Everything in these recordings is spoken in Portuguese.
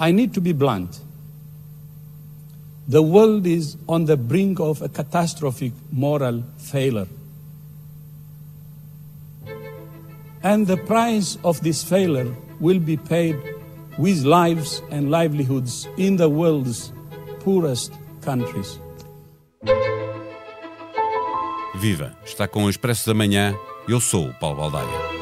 I need to be blunt. The world is on the brink of a catastrophic moral failure. And the price of this failure will be paid with lives and livelihoods in the world's poorest countries. Viva! Está com o Expresso da Manhã. Eu sou o Paulo Baldaia.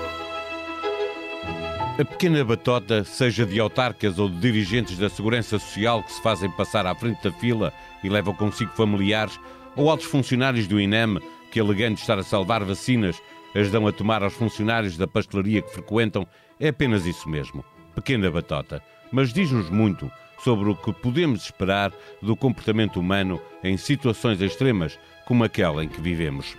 A pequena batota, seja de autarcas ou de dirigentes da Segurança Social que se fazem passar à frente da fila e levam consigo familiares, ou altos funcionários do INEM que, alegando estar a salvar vacinas, as dão a tomar aos funcionários da pastelaria que frequentam, é apenas isso mesmo. Pequena batota. Mas diz-nos muito sobre o que podemos esperar do comportamento humano em situações extremas como aquela em que vivemos.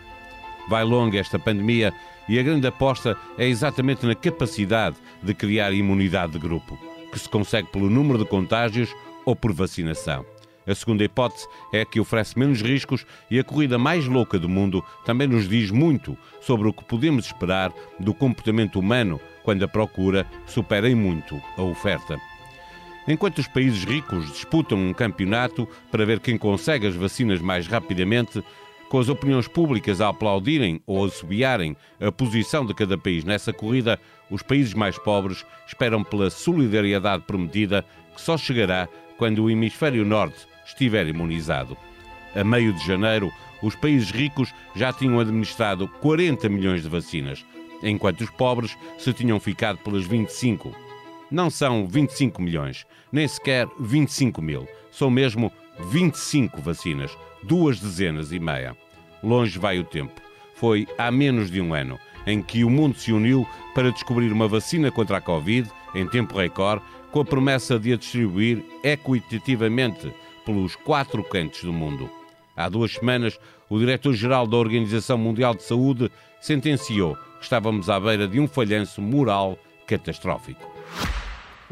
Vai longa esta pandemia e a grande aposta é exatamente na capacidade de criar imunidade de grupo, que se consegue pelo número de contágios ou por vacinação. A segunda hipótese é a que oferece menos riscos e a corrida mais louca do mundo também nos diz muito sobre o que podemos esperar do comportamento humano quando a procura supera em muito a oferta. Enquanto os países ricos disputam um campeonato para ver quem consegue as vacinas mais rapidamente, com as opiniões públicas a aplaudirem ou assobiarem a posição de cada país nessa corrida, os países mais pobres esperam pela solidariedade prometida que só chegará quando o hemisfério norte estiver imunizado. A meio de janeiro, os países ricos já tinham administrado 40 milhões de vacinas, enquanto os pobres se tinham ficado pelas 25. Não são 25 milhões, nem sequer 25 mil, são mesmo 25 vacinas, duas dezenas e meia. Longe vai o tempo. Foi há menos de um ano em que o mundo se uniu para descobrir uma vacina contra a Covid, em tempo recorde, com a promessa de a distribuir equitativamente pelos quatro cantos do mundo. Há duas semanas, o diretor-geral da Organização Mundial de Saúde sentenciou que estávamos à beira de um falhanço moral catastrófico.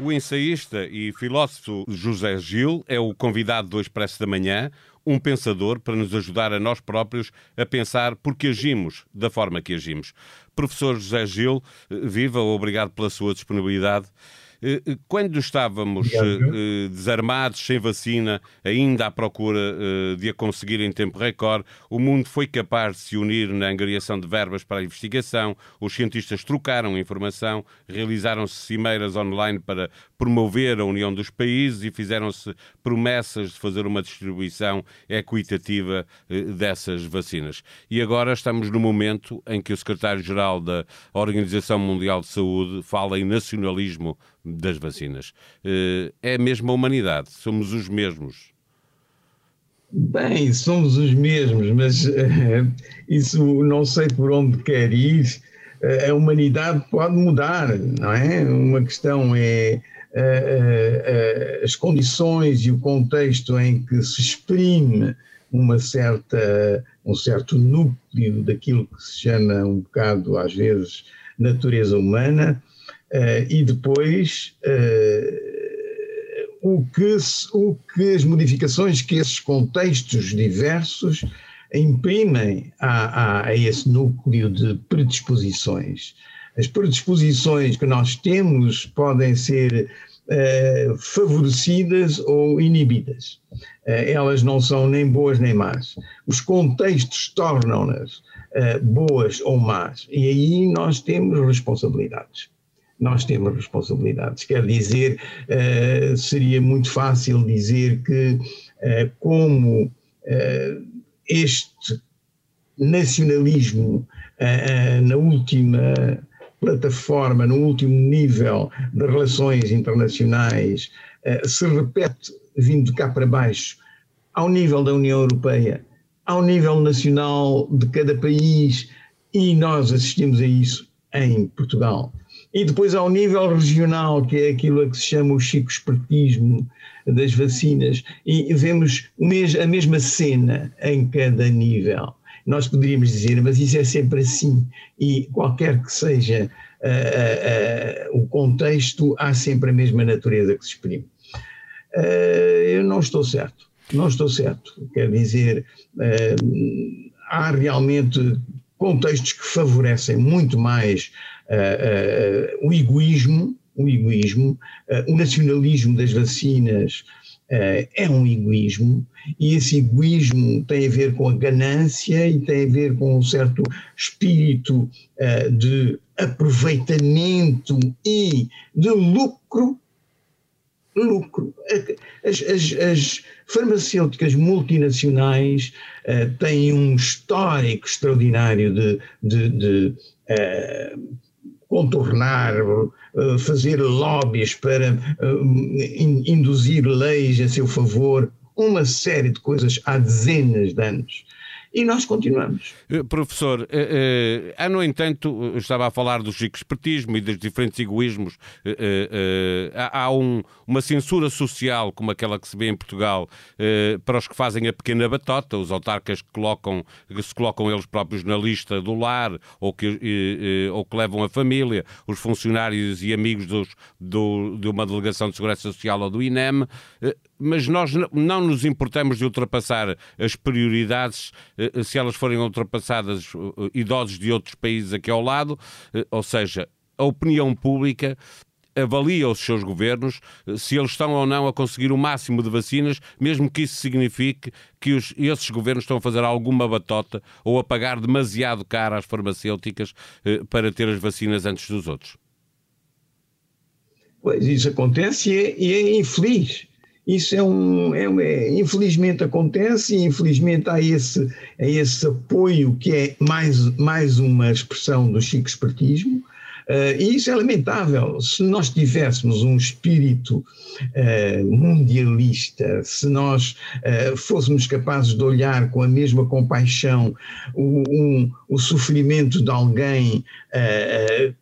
O ensaísta e filósofo José Gil é o convidado do Expresso da Manhã, um pensador para nos ajudar a nós próprios a pensar porque agimos da forma que agimos. Professor José Gil, viva, obrigado pela sua disponibilidade. Eh, eh, quando estávamos eh, desarmados, sem vacina, ainda à procura de a conseguir em tempo recorde, o mundo foi capaz de se unir na angariação de verbas para a investigação, os cientistas trocaram informação, realizaram-se cimeiras online para promover a união dos países e fizeram-se promessas de fazer uma distribuição equitativa dessas vacinas. E agora estamos no momento em que o secretário-geral da Organização Mundial de Saúde fala em nacionalismo das vacinas. Eh, é a humanidade, somos os mesmos. Bem, somos os mesmos, mas uh, isso não sei por onde quer ir. Uh, a humanidade pode mudar, não é? Uma questão é uh, as condições e o contexto em que se exprime uma certa, um certo núcleo daquilo que se chama um bocado, às vezes, natureza humana, e depois uh, o, que, o que as modificações que esses contextos diversos imprimem a, a, a esse núcleo de predisposições. As predisposições que nós temos podem ser uh, favorecidas ou inibidas. elas não são nem boas nem más. Os contextos tornam-nas boas ou más. E aí nós temos responsabilidades nós temos responsabilidades. Quer dizer, uh, seria muito fácil dizer que, uh, como uh, este nacionalismo na última plataforma, no último nível de relações internacionais, se repete vindo cá para baixo, ao nível da União Europeia, ao nível nacional de cada país, e nós assistimos a isso em Portugal. E depois ao nível regional, que é aquilo a que se chama o chico-espertismo das vacinas, e vemos a mesma cena em cada nível. Nós poderíamos dizer, mas isso é sempre assim, e qualquer que seja uh, uh, uh, o contexto, há sempre a mesma natureza que se exprime. eu não estou certo, não estou certo. Quer dizer, há realmente contextos que favorecem muito mais uh, uh, o egoísmo, um egoísmo, uh, o nacionalismo das vacinas é um egoísmo, e esse egoísmo tem a ver com a ganância e tem a ver com um certo espírito de aproveitamento e de lucro. Lucro. As, as, as farmacêuticas multinacionais têm um histórico extraordinário de, de, de contornar, uh, fazer lobbies para in, induzir leis a seu favor, uma série de coisas há dezenas de anos e nós continuamos. Eh, professor, eh, eh, há no entanto, estava a falar do chico-espertismo e dos diferentes egoísmos, há um, uma censura social como aquela que se vê em Portugal para os que fazem a pequena batota, os autarcas que, colocam, que se colocam eles próprios na lista do lar ou que, ou que levam a família, os funcionários e amigos dos, do, de uma delegação de segurança social ou do INEM mas nós não nos importamos de ultrapassar as prioridades se elas forem ultrapassadas eh, idosos de outros países aqui ao lado, eh, ou seja, a opinião pública avalia os seus governos se eles estão ou não a conseguir o máximo de vacinas, mesmo que isso signifique que os, esses governos estão a fazer alguma batota ou a pagar demasiado caro às farmacêuticas para ter as vacinas antes dos outros. Pois isso acontece e é, e é infeliz. Isso é um, é, é, infelizmente acontece e infelizmente há esse, há esse apoio que é mais, mais uma expressão do chico espertismo. Uh, e isso é lamentável. Se nós tivéssemos um espírito uh, mundialista, se nós uh, fôssemos capazes de olhar com a mesma compaixão o, um, o sofrimento de alguém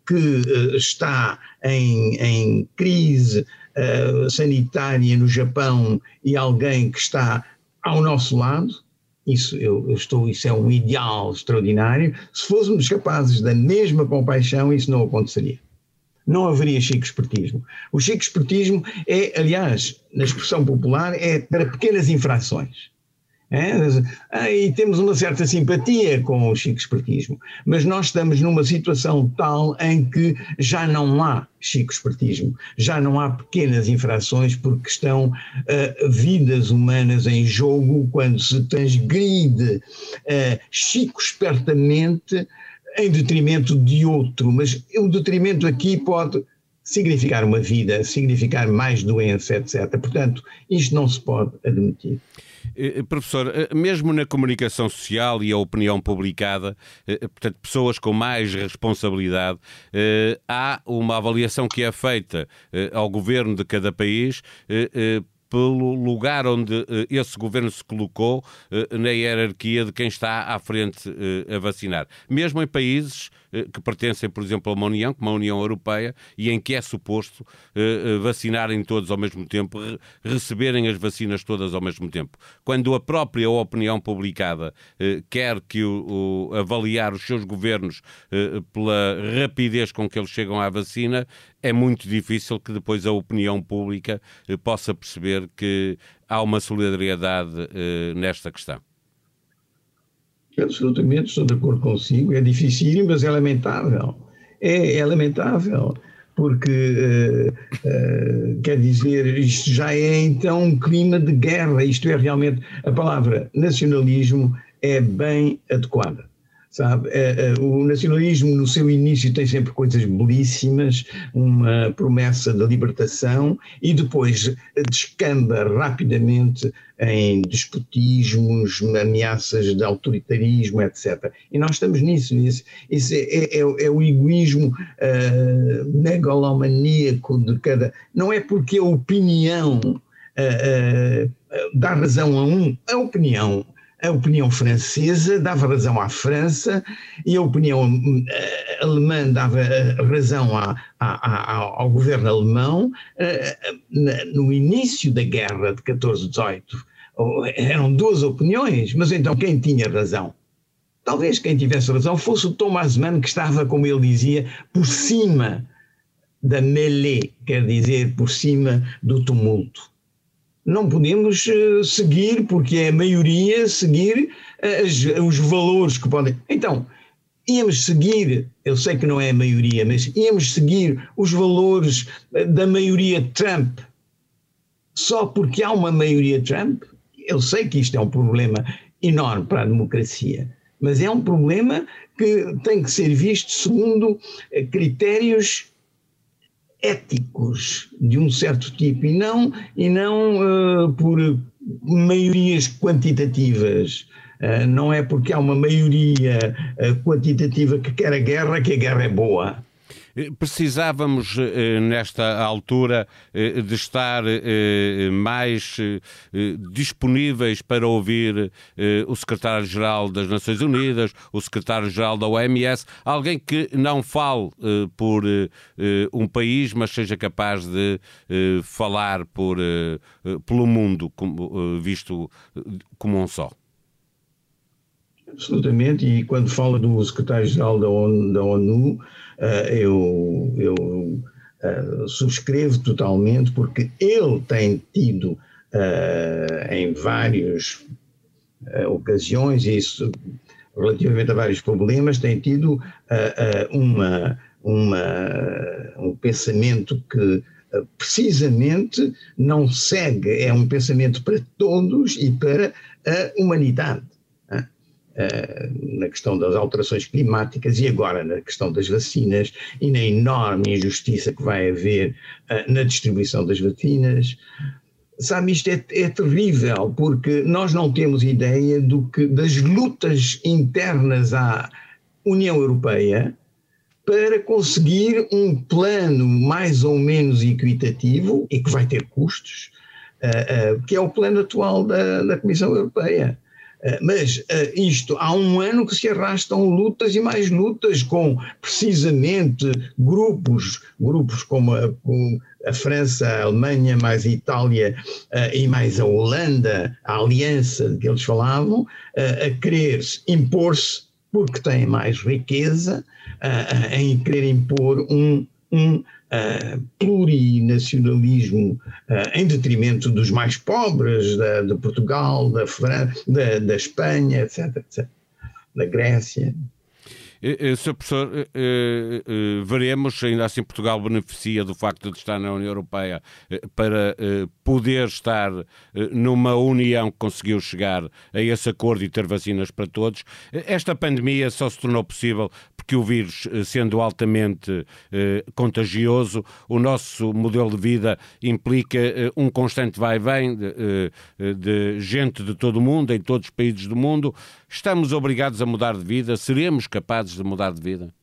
que está em, em crise, uh, sanitária no Japão e alguém que está ao nosso lado, isso, eu, eu, estou, isso é um ideal extraordinário. Se fôssemos capazes da mesma compaixão, isso não aconteceria. Não haveria chico espertismo. O chico espertismo é, aliás, na expressão popular, é para pequenas infrações. É? E temos uma certa simpatia com o chico espertismo, mas nós estamos numa situação tal em que já não há chico espertismo, já não há pequenas infrações porque estão uh, vidas humanas em jogo quando se transgride uh, chico espertamente em detrimento de outro, mas o detrimento aqui pode significar uma vida, significar mais doença, etc. Portanto, isto não se pode admitir. Eh, professor, eh, mesmo na comunicação social e a opinião publicada, eh, portanto, pessoas com mais responsabilidade, há uma avaliação que é feita ao governo de cada país pelo lugar onde esse governo se colocou na hierarquia de quem está à frente a vacinar. Mesmo em países eh, que pertencem, por exemplo, a uma União, como a União Europeia, e em que é suposto eh, eh, vacinarem todos ao mesmo tempo, receberem as vacinas todas ao mesmo tempo. Quando a própria opinião publicada quer que o, o avaliar os seus governos pela rapidez com que eles chegam à vacina, é muito difícil que depois a opinião pública possa perceber que há uma solidariedade nesta questão. Absolutamente, estou de acordo consigo. É difícil, mas é lamentável. É, é lamentável, porque uh, uh, quer dizer, isto já é então um clima de guerra. Isto é realmente a palavra nacionalismo é bem adequada sabe? É, é, o nacionalismo, no seu início, tem sempre coisas belíssimas, uma promessa de libertação, e depois descamba rapidamente em despotismos, ameaças de autoritarismo, etc. E nós estamos nisso. Isso, é, é, é, é o egoísmo uh, megalomaníaco de cada. Não é porque a opinião. Uh, uh, dá razão a um, a opinião a opinião francesa dava razão à França e a opinião uh, alemã dava uh, razão à, à, à, ao governo alemão. Uh, no início da guerra de 14-18 eram duas opiniões, mas então quem tinha razão? Talvez quem tivesse razão fosse o Thomas Mann, que estava, como ele dizia, por cima da melee, quer dizer, por cima do tumulto não podemos eh, seguir, porque é a maioria, seguir eh, as, os valores que podem. Então, íamos seguir, eu sei que não é a maioria, mas íamos seguir os valores da maioria Trump só porque há uma maioria Trump? Eu sei que isto é um problema enorme para a democracia, mas é um problema que tem que ser visto segundo eh, critérios éticos de um certo tipo e não, e não uh, por maiorias quantitativas. Uh, não é porque há uma maioria uh, quantitativa que quer a guerra que a guerra é boa. Eh, precisávamos, eh, nesta altura, eh, de estar mais disponíveis para ouvir o secretário-geral das Nações Unidas, o secretário-geral da OMS, alguém que não fale por um país, mas seja capaz de falar por, pelo mundo, visto como um só. Absolutamente, e quando fala do secretário-geral da ONU, da ONU eh, eu, eu eh, subscrevo totalmente, porque ele tem tido eh, em várias ocasiões, isso relativamente a vários problemas, tem tido uma, uma, um pensamento que precisamente não segue, é um pensamento para todos e para a humanidade. Eh, na questão das alterações climáticas e agora na questão das vacinas e na enorme injustiça que vai haver uh, na distribuição das vacinas. Sabe, isto é, é, terrível, porque nós não temos ideia do que, das lutas internas à União Europeia para conseguir um plano mais ou menos equitativo e que vai ter custos, uh, que é o plano atual da, da Comissão Europeia. Eh, mas uh, isto há um ano que se arrastam lutas e mais lutas com precisamente grupos, grupos como a, a França, a Alemanha, mais a Itália uh, e mais a Holanda, a aliança de que eles falavam, a querer impor-se porque têm mais riqueza, em querer impor um, um uh, plurinacionalismo uh, em detrimento dos mais pobres, da, de Portugal, da, da, da Espanha, etc, etc, da Grécia. Sr. Professor, eh, veremos, ainda assim Portugal beneficia do facto de estar na União Europeia para poder estar numa união que conseguiu chegar a esse acordo e ter vacinas para todos. Esta pandemia só se tornou possível porque o vírus, sendo altamente contagioso, o nosso modelo de vida implica um constante vai-vem de, de gente de todo o mundo, em todos os países do mundo. Estamos obrigados a mudar de vida? Seremos capazes de mudar de vida?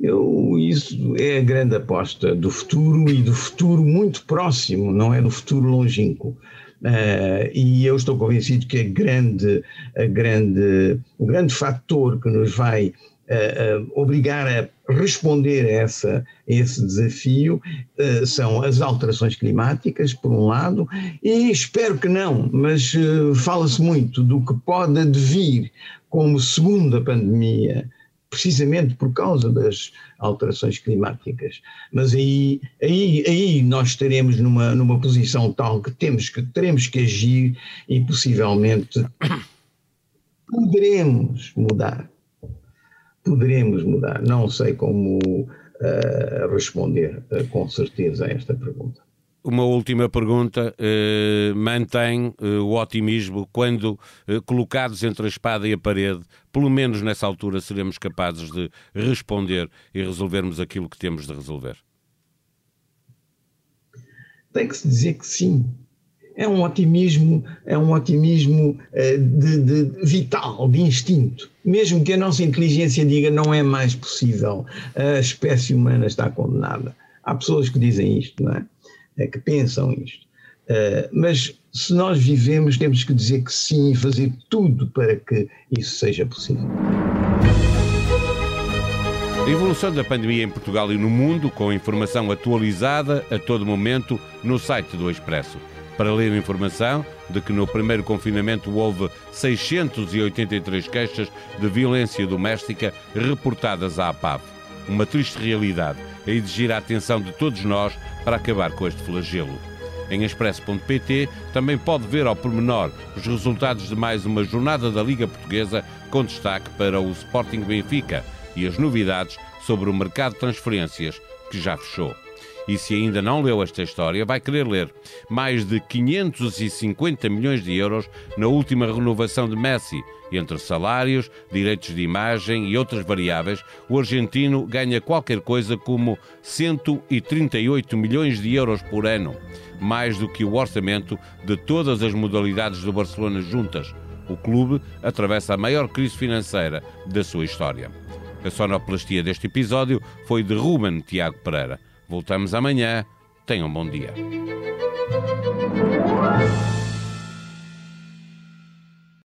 Eu, isso é a grande aposta do futuro e do futuro muito próximo, não é do futuro longínquo. Uh, e eu estou convencido que a grande, a grande, o grande fator que nos vai uh, obrigar a responder a, essa, a esse desafio uh, são as alterações climáticas, por um lado, e espero que não, mas fala-se muito do que pode advir como segunda pandemia, precisamente por causa das alterações climáticas. Mas aí, aí, aí nós estaremos numa, numa posição tal que temos que teremos que agir e possivelmente poderemos mudar poderemos mudar? Não sei como uh, responder uh, com certeza a esta pergunta. Uma última pergunta. Uh, mantém o otimismo quando, colocados entre a espada e a parede, pelo menos nessa altura, seremos capazes de responder e resolvermos aquilo que temos de resolver? Tem que se dizer que sim é um otimismo, é um otimismo de, de, vital, de instinto. Mesmo que a nossa inteligência diga não é mais possível, a espécie humana está condenada. Há pessoas que dizem isto, não é? É que pensam isto. Uh, mas se nós vivemos, temos que dizer que sim e fazer tudo para que isso seja possível. A evolução da pandemia em Portugal e no mundo, com informação atualizada a todo momento no site do Expresso para ler informação de que no primeiro confinamento houve 683 queixas de violência doméstica reportadas à APAV. Uma triste realidade a exigir a atenção de todos nós para acabar com este flagelo. Em expresso.pt também pode ver ao pormenor os resultados de mais uma jornada da Liga Portuguesa com destaque para o Sporting Benfica e as novidades sobre o mercado de transferências que já fechou. E se ainda não leu esta história, vai querer ler. Mais de 550 milhões de euros na última renovação de Messi. Entre salários, direitos de imagem e outras variáveis, o argentino ganha qualquer coisa como 138 milhões de euros por ano, mais do que o orçamento de todas as modalidades do Barcelona juntas. O clube atravessa a maior crise financeira da sua história. A sonoplastia deste episódio foi de Ruben Tiago Pereira. Voltamos amanhã. Tenham um bom dia.